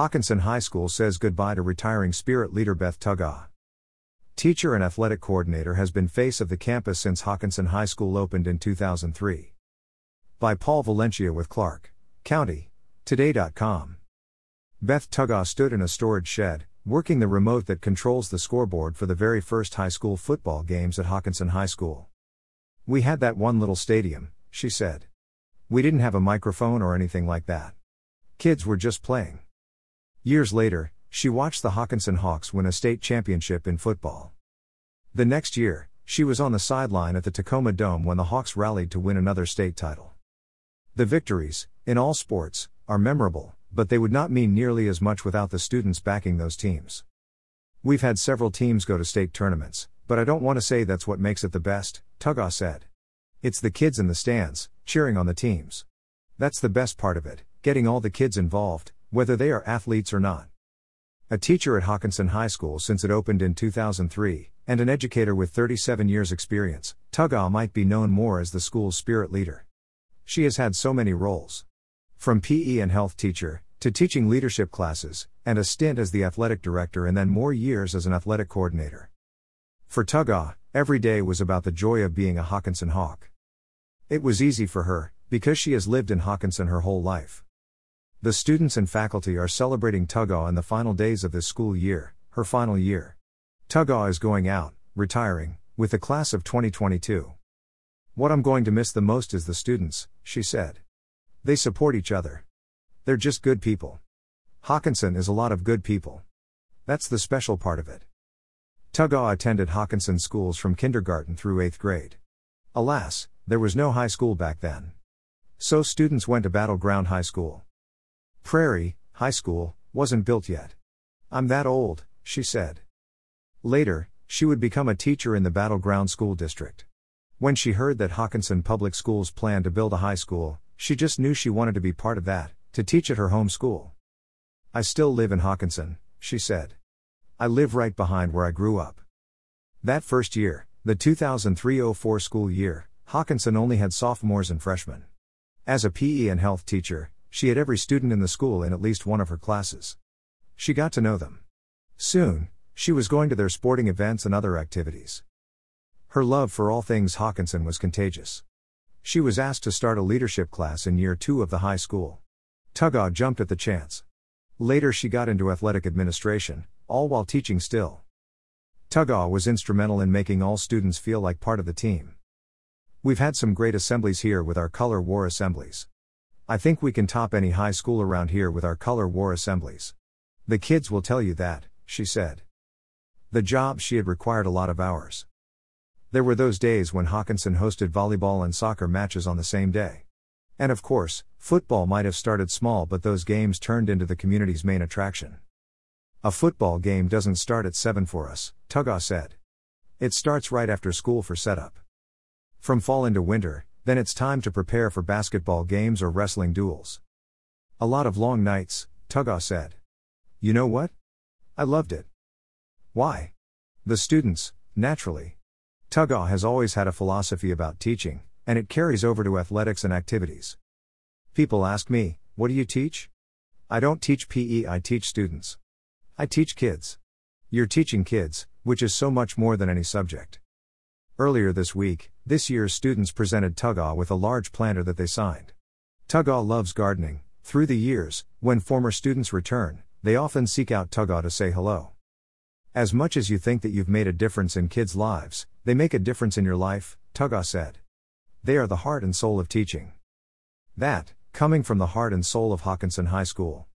Hockinson High School says goodbye to retiring spirit leader Beth Tuggaw. Teacher and athletic coordinator has been face of the campus since Hockinson High School opened in 2003. By Paul Valencia with Clark County. Today.com. Beth Tuggaw stood in a storage shed, working the remote that controls the scoreboard for the very first high school football games at Hockinson High School. We had that one little stadium, she said. We didn't have a microphone or anything like that. Kids were just playing. Years later, she watched the Hockinson Hawks win a state championship in football. The next year, she was on the sideline at the Tacoma Dome when the Hawks rallied to win another state title. The victories, in all sports, are memorable, but they would not mean nearly as much without the students backing those teams. We've had several teams go to state tournaments, but I don't want to say that's what makes it the best, Tuggaw said. It's the kids in the stands, cheering on the teams. That's the best part of it, getting all the kids involved, whether they are athletes or not. A teacher at Hockinson High School since it opened in 2003, and an educator with 37 years' experience, Tuggaw might be known more as the school's spirit leader. She has had so many roles. From PE and health teacher, to teaching leadership classes, and a stint as the athletic director and then more years as an athletic coordinator. For Tuggaw, every day was about the joy of being a Hockinson Hawk. It was easy for her, because she has lived in Hockinson her whole life. The students and faculty are celebrating Tuggaw in the final days of this school year, her final year. Tuggaw is going out, retiring, with the class of 2022. What I'm going to miss the most is the students, she said. They support each other. They're just good people. Hockinson is a lot of good people. That's the special part of it. Tuggaw attended Hockinson schools from kindergarten through 8th grade. Alas, there was no high school back then. So students went to Battle Ground High School. Prairie, high school, wasn't built yet. I'm that old, she said. Later, she would become a teacher in the Battle Ground School District. When she heard that Hockinson Public Schools planned to build a high school, she just knew she wanted to be part of that, to teach at her home school. I still live in Hockinson, she said. I live right behind where I grew up. That first year, the 2003 04 school year, Hockinson only had sophomores and freshmen. As a PE and health teacher, she had every student in the school in at least one of her classes. She got to know them. Soon, she was going to their sporting events and other activities. Her love for all things Hockinson was contagious. She was asked to start a leadership class in year two of the high school. Tugaw jumped at the chance. Later, she got into athletic administration, all while teaching still. Tugaw was instrumental in making all students feel like part of the team. We've had some great assemblies here with our color war assemblies. I think we can top any high school around here with our color war assemblies. The kids will tell you that, she said. The job she had required a lot of hours. There were those days when Hockinson hosted volleyball and soccer matches on the same day. And of course, football might have started small, but those games turned into the community's main attraction. A football game doesn't start at 7 for us, Tuggaw said. It starts right after school for setup. From fall into winter, then it's time to prepare for basketball games or wrestling duels. A lot of long nights, Tuggaw said. You know what? I loved it. Why? The students, naturally. Tuggaw has always had a philosophy about teaching, and it carries over to athletics and activities. People ask me, What do you teach? I don't teach PE, I teach students. I teach kids. You're teaching kids, which is so much more than any subject. Earlier this week, this year's students presented Tuggaw with a large planter that they signed. Tuggaw loves gardening. Through the years, when former students return, they often seek out Tuggaw to say hello. As much as you think that you've made a difference in kids' lives, they make a difference in your life, Tuggaw said. They are the heart and soul of teaching. That, coming from the heart and soul of Hockinson High School.